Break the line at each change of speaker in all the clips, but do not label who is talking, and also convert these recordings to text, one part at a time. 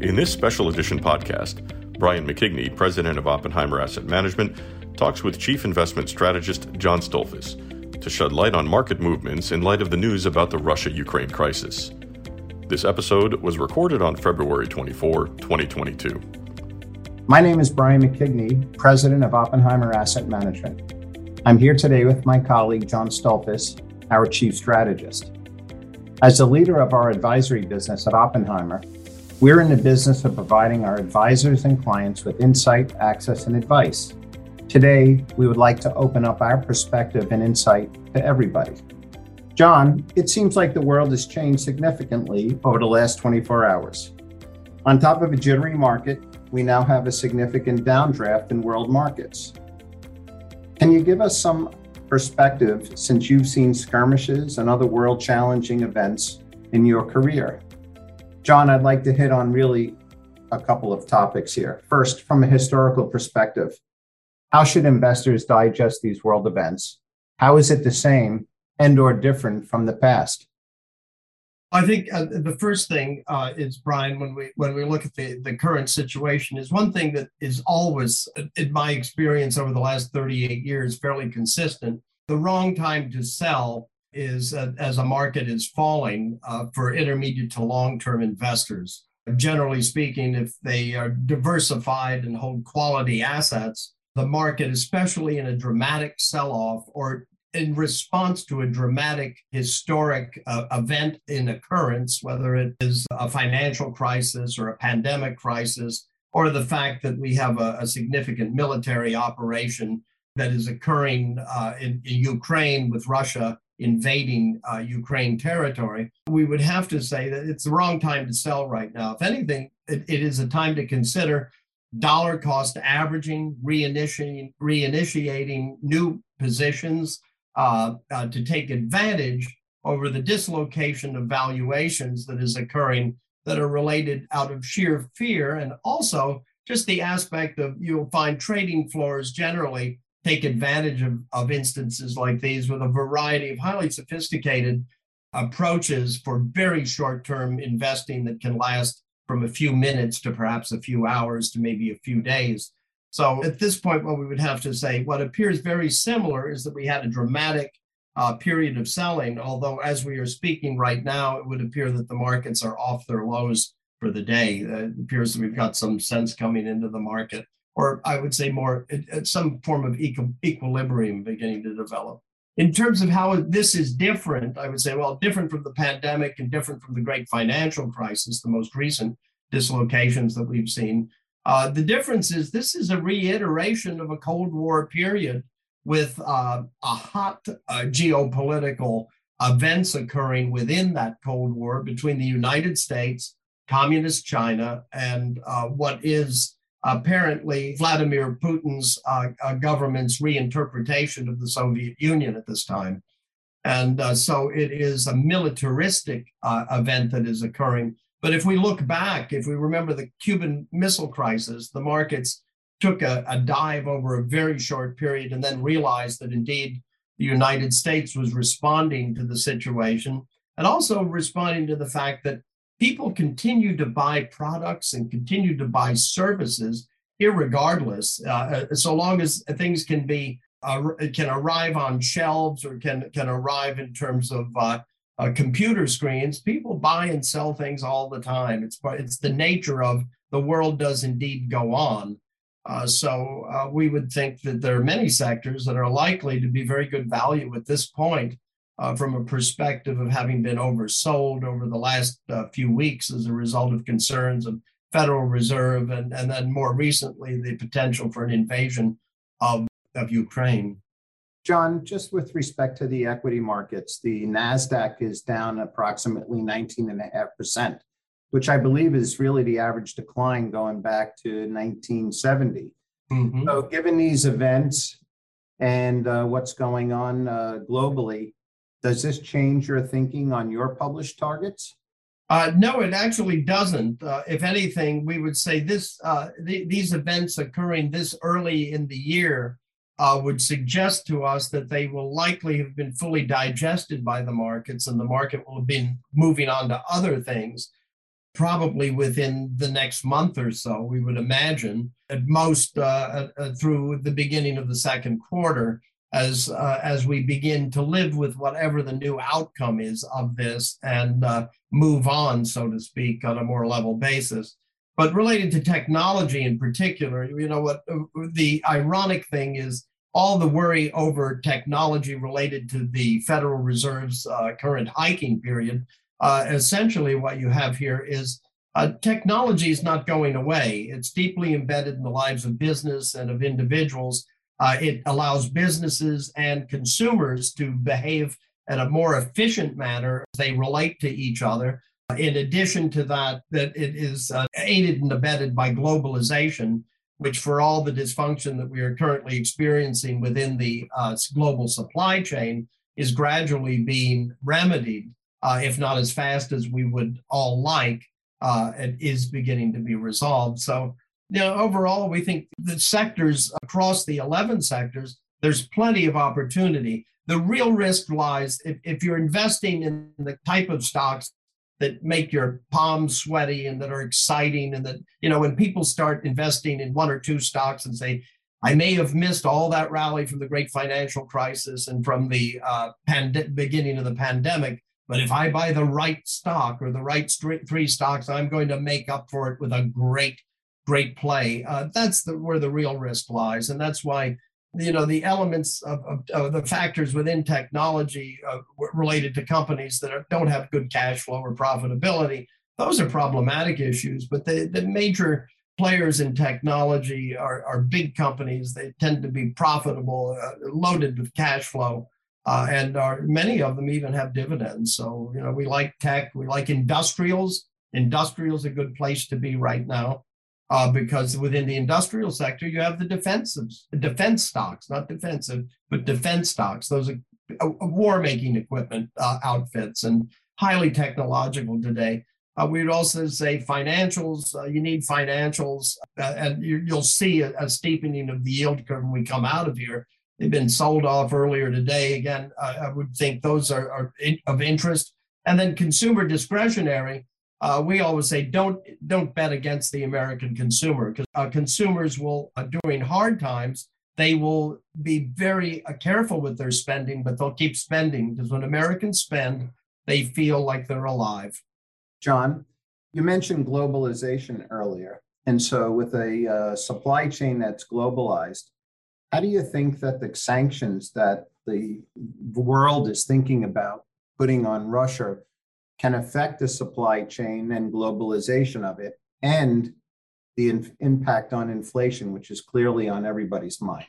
In this special edition podcast, Brian McKigney, president of Oppenheimer Asset Management, talks with chief investment strategist John Stoltzfus to shed light on market movements in light of the news about the Russia Ukraine crisis. This episode was recorded on February 24, 2022.
My name is Brian McKigney, president of Oppenheimer Asset Management. I'm here today with my colleague John Stoltzfus, our chief strategist. As the leader of our advisory business at Oppenheimer, we're in the business of providing our advisors and clients with insight, access, and advice. Today, we would like to open up our perspective and insight to everybody. John, it seems like the world has changed significantly over the last 24 hours. On top of a jittery market, we now have a significant downdraft in world markets. Can you give us some perspective since you've seen skirmishes and other world challenging events in your career? John, I'd like to hit on really a couple of topics here. First, from a historical perspective, how should investors digest these world events? How is it the same and or different from the past?
I think uh, the first thing uh, is Brian when we when we look at the the current situation is one thing that is always in my experience over the last 38 years fairly consistent the wrong time to sell is uh, as a market is falling uh, for intermediate to long term investors. Generally speaking, if they are diversified and hold quality assets, the market, especially in a dramatic sell off or in response to a dramatic historic uh, event in occurrence, whether it is a financial crisis or a pandemic crisis, or the fact that we have a, a significant military operation that is occurring uh, in, in Ukraine with Russia invading uh, Ukraine territory, we would have to say that it's the wrong time to sell right now. If anything, it, it is a time to consider dollar cost averaging, reinitiating, reinitiating new positions uh, uh, to take advantage over the dislocation of valuations that is occurring that are related out of sheer fear and also just the aspect of you'll find trading floors generally take advantage of, of instances like these with a variety of highly sophisticated approaches for very short term investing that can last from a few minutes to perhaps a few hours to maybe a few days. So at this point, what we would have to say, what appears very similar is that we had a dramatic uh, period of selling, although as we are speaking right now, it would appear that the markets are off their lows for the day. It appears that we've got some sense coming into the market or I would say more some form of equi- equilibrium beginning to develop. In terms of how this is different, I would say, well, different from the pandemic and different from the great financial crisis, the most recent dislocations that we've seen. Uh, the difference is this is a reiteration of a Cold War period with uh, a hot uh, geopolitical events occurring within that Cold War between the United States, Communist China, and uh, what is apparently Vladimir Putin's uh, uh, government's reinterpretation of the Soviet Union at this time. And uh, so it is a militaristic uh, event that is occurring. But if we look back, if we remember the Cuban Missile Crisis, the markets took a, a dive over a very short period and then realized that indeed the United States was responding to the situation and also responding to the fact that people continue to buy products and continue to buy services irregardless uh, uh, so long as things can be uh, can arrive on shelves or can can arrive in terms of uh, uh, computer screens. People buy and sell things all the time. It's it's the nature of the world does indeed go on. Uh, so we would think that there are many sectors that are likely to be very good value at this point uh, from a perspective of having been oversold over the last uh, few weeks as a result of concerns of Federal Reserve and, and then more recently the potential for an invasion of, of Ukraine.
John, just with respect to the equity markets, the NASDAQ is down approximately 19.5%, which I believe is really the average decline going back to 1970. Mm-hmm. So, given these events and uh, what's going on uh, globally, does this change your thinking on your published targets?
Uh, no, it actually doesn't. Uh, if anything, we would say this: uh, th- these events occurring this early in the year uh, would suggest to us that they will likely have been fully digested by the markets, and the market will have been moving on to other things. probably within the next month or so, we would imagine, at most uh, uh, through the beginning of the second quarter, as uh, as we begin to live with whatever the new outcome is of this and uh, move on, so to speak, on a more level basis. But related to technology in particular, you know what uh, the ironic thing is all the worry over technology related to the Federal Reserve's uh, current hiking period. Uh, essentially, what you have here is uh, technology is not going away. It's deeply embedded in the lives of business and of individuals. Uh, it allows businesses and consumers to behave in a more efficient manner as they relate to each other. In addition to that, that it is uh, aided and abetted by globalization, which for all the dysfunction that we are currently experiencing within the uh, global supply chain is gradually being remedied, uh, if not as fast as we would all like, uh, it is beginning to be resolved. So, know, overall, we think the sectors across the 11 sectors, there's plenty of opportunity. The real risk lies if, if you're investing in the type of stocks that make your palms sweaty and that are exciting and that you know when people start investing in one or two stocks and say i may have missed all that rally from the great financial crisis and from the uh, pand- beginning of the pandemic but if i buy the right stock or the right three stocks i'm going to make up for it with a great great play. Uh, that's the, where the real risk lies and that's why you know the elements of, of, of the factors within technology uh, related to companies that are, don't have good cash flow or profitability those are problematic issues but the, the major players in technology are, are big companies. They tend to be profitable uh, loaded with cash flow uh, and are many of them even have dividends. So you know we like tech we like industrials. Industrials a good place to be right now uh, because within the industrial sector, you have the defensive defense stocks, not defensive, but defense stocks. Those are uh, war making equipment uh, outfits and highly technological today. Uh, we'd also say financials. Uh, you need financials, uh, and you, will see a, a, steepening of the yield curve when we come out of here. They've been sold off earlier today. Again, I would think those are, are in, of interest. And then consumer discretionary uh, we always say don't don't bet against the American consumer because uh, consumers will uh, during hard times they will be very uh, careful with their spending, but they'll keep spending because when Americans spend, they feel like they're alive.
John, you mentioned globalization earlier, and so with a uh, supply chain that's globalized, how do you think that the sanctions that the world is thinking about putting on Russia can affect the supply chain and globalization of it and the in- impact on inflation, which is clearly on everybody's mind?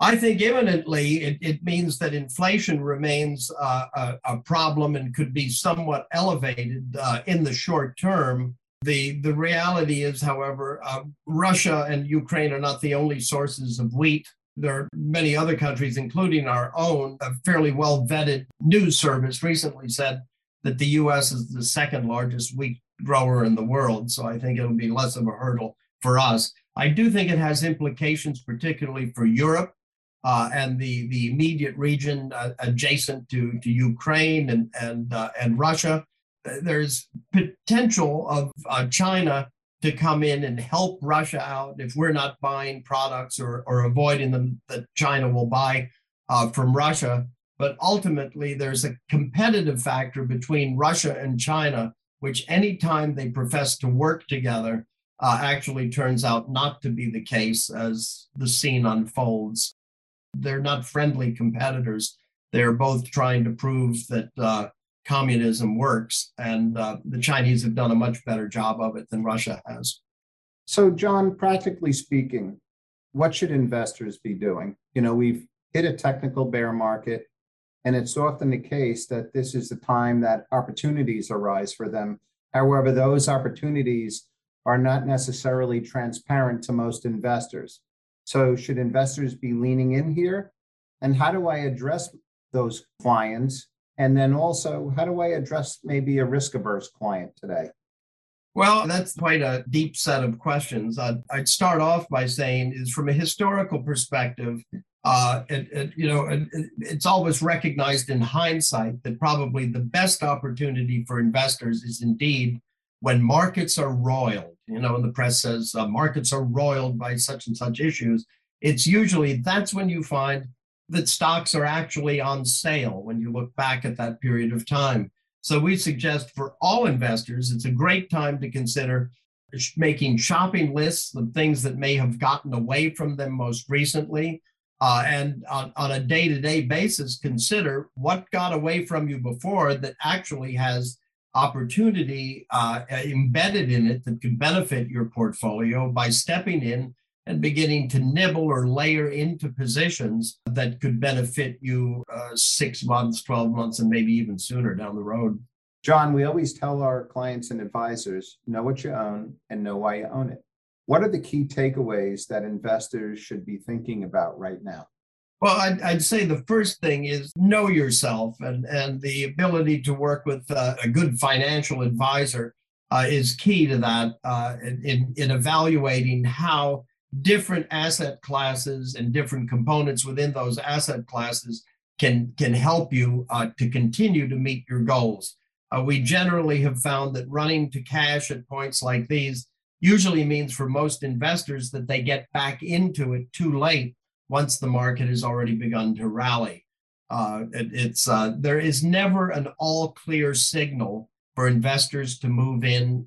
I think imminently it, it means that inflation remains uh, a, a, problem and could be somewhat elevated uh, in the short term. The, the reality is, however, uh, Russia and Ukraine are not the only sources of wheat. There are many other countries, including our own. A fairly well vetted news service recently said that the US is the second largest wheat grower in the world. So I think it'll be less of a hurdle for us. I do think it has implications, particularly for Europe uh, and the, the immediate region uh, adjacent to, to Ukraine and, and, uh, and Russia. There's potential of uh, China to come in and help Russia out if we're not buying products or, or avoiding them that China will buy uh, from Russia. But ultimately, there's a competitive factor between Russia and China, which anytime they profess to work together, uh, actually turns out not to be the case as the scene unfolds. They're not friendly competitors. They're both trying to prove that uh, communism works, and uh, the Chinese have done a much better job of it than Russia has.
So, John, practically speaking, what should investors be doing? You know, we've hit a technical bear market. And it's often the case that this is the time that opportunities arise for them. However, those opportunities are not necessarily transparent to most investors. So, should investors be leaning in here? And how do I address those clients? And then also, how do I address maybe a risk averse client today?
Well, that's quite a deep set of questions. I'd, I'd, start off by saying, is from a historical perspective, uh, you know, it, it's always recognized in hindsight that probably the best opportunity for investors is indeed when markets are roiled, you know, and the press says uh, markets are roiled by such and such issues, it's usually that's when you find that stocks are actually on sale when you look back at that period of time. So we suggest for all investors, it's a great time to consider making shopping lists of things that may have gotten away from them most recently. Uh, and on, on a day to day basis, consider what got away from you before that actually has opportunity uh, embedded in it that could benefit your portfolio by stepping in and beginning to nibble or layer into positions that could benefit you uh, six months, 12 months, and maybe even sooner down the road.
John, we always tell our clients and advisors know what you own and know why you own it. What are the key takeaways that investors should be thinking about right now?
Well, I'd, I'd, say the first thing is know yourself, and, and the ability to work with uh, a good financial advisor uh, is key to that uh, in, in evaluating how different asset classes and different components within those asset classes can, can help you uh, to continue to meet your goals. Uh, we generally have found that running to cash at points like these usually means for most investors that they get back into it too late once the market has already begun to rally. Uh, it, it's uh, there is never an all clear signal for investors to move in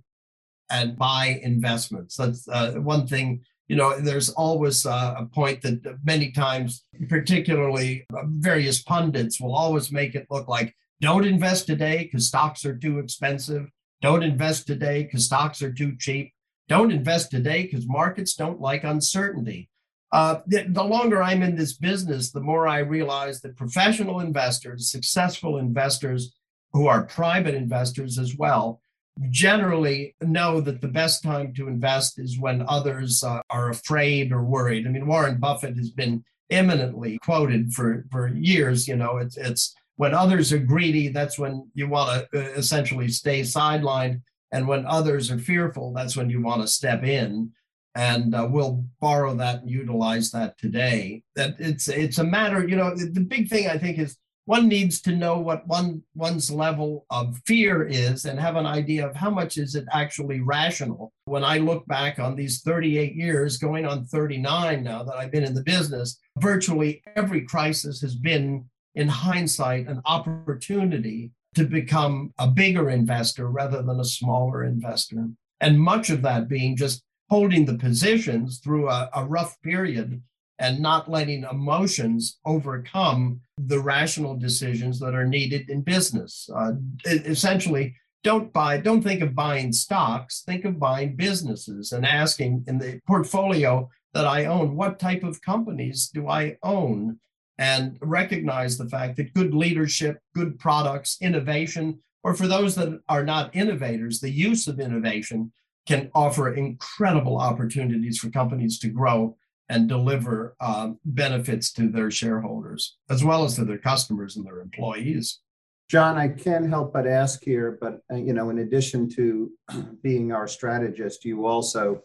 and buy investments. That's uh, one thing. You know, there's always uh, a point that many times, particularly uh, various pundits, will always make it look like don't invest today because stocks are too expensive. Don't invest today because stocks are too cheap. Don't invest today because markets don't like uncertainty. Uh, the, the, longer I'm in this business, the more I realize that professional investors, successful investors who are private investors as well, generally know that the best time to invest is when others uh, are afraid or worried. I mean, Warren Buffett has been eminently quoted for, for years. You know, it's, it's when others are greedy, that's when you want to uh, essentially stay sidelined. And when others are fearful, that's when you want to step in and uh, we'll borrow that and utilize that today. That it's it's a matter, you know, the big thing I think is one needs to know what one one's level of fear is and have an idea of how much is it actually rational. When I look back on these 38 years, going on 39 now that I've been in the business, virtually every crisis has been, in hindsight, an opportunity to become a bigger investor rather than a smaller investor. And much of that being just holding the positions through a, a rough period and not letting emotions overcome the rational decisions that are needed in business. Uh, essentially, don't buy, don't think of buying stocks, think of buying businesses and asking in the portfolio that I own, what type of companies do I own? And recognize the fact that good leadership, good products, innovation, or for those that are not innovators, the use of innovation can offer incredible opportunities for companies to grow and deliver um, benefits to their shareholders as well as to their customers and their employees.
John, I can't help but ask here, but uh, you know, in addition to being our strategist, you also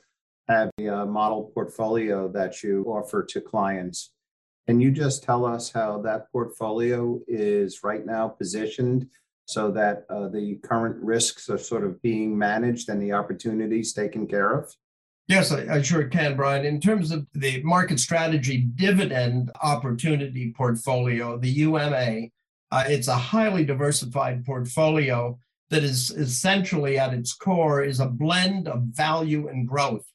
have a uh, model portfolio that you offer to clients. Can you just tell us how that portfolio is right now positioned so that uh, the current risks are sort of being managed and the opportunities taken care of?
Yes, I, I, sure can, Brian. In terms of the market strategy dividend opportunity portfolio, the UMA, uh, it's a highly diversified portfolio that is essentially at its core is a blend of value and growth.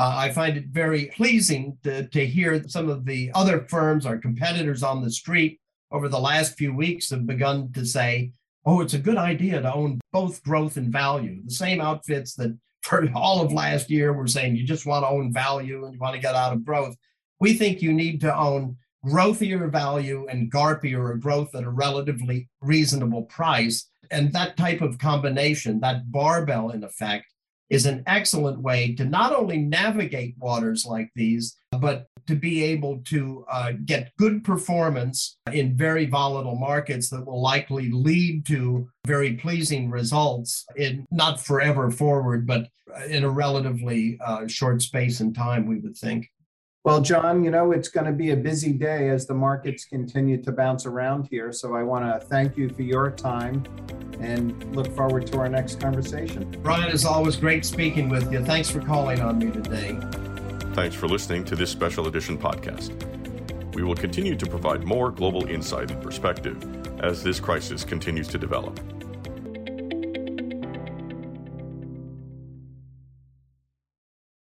Uh, I find it very pleasing to, to hear some of the other firms, our competitors on the street, over the last few weeks have begun to say, oh, it's a good idea to own both growth and value. The same outfits that for all of last year were saying you just want to own value and you want to get out of growth. We think you need to own growthier value and garpier or growth at a relatively reasonable price. And that type of combination, that barbell in effect, is an excellent way to not only navigate waters like these, but to be able to uh, get good performance in very volatile markets that will likely lead to very pleasing results in not forever forward, but in a relatively uh, short space and time, we would think.
Well, John, you know, it's going to be a busy day as the markets continue to bounce around here. So I want to thank you for your time and look forward to our next conversation.
Brian, it's always great speaking with you. Thanks for calling on me today.
Thanks for listening to this special edition podcast. We will continue to provide more global insight and perspective as this crisis continues to develop.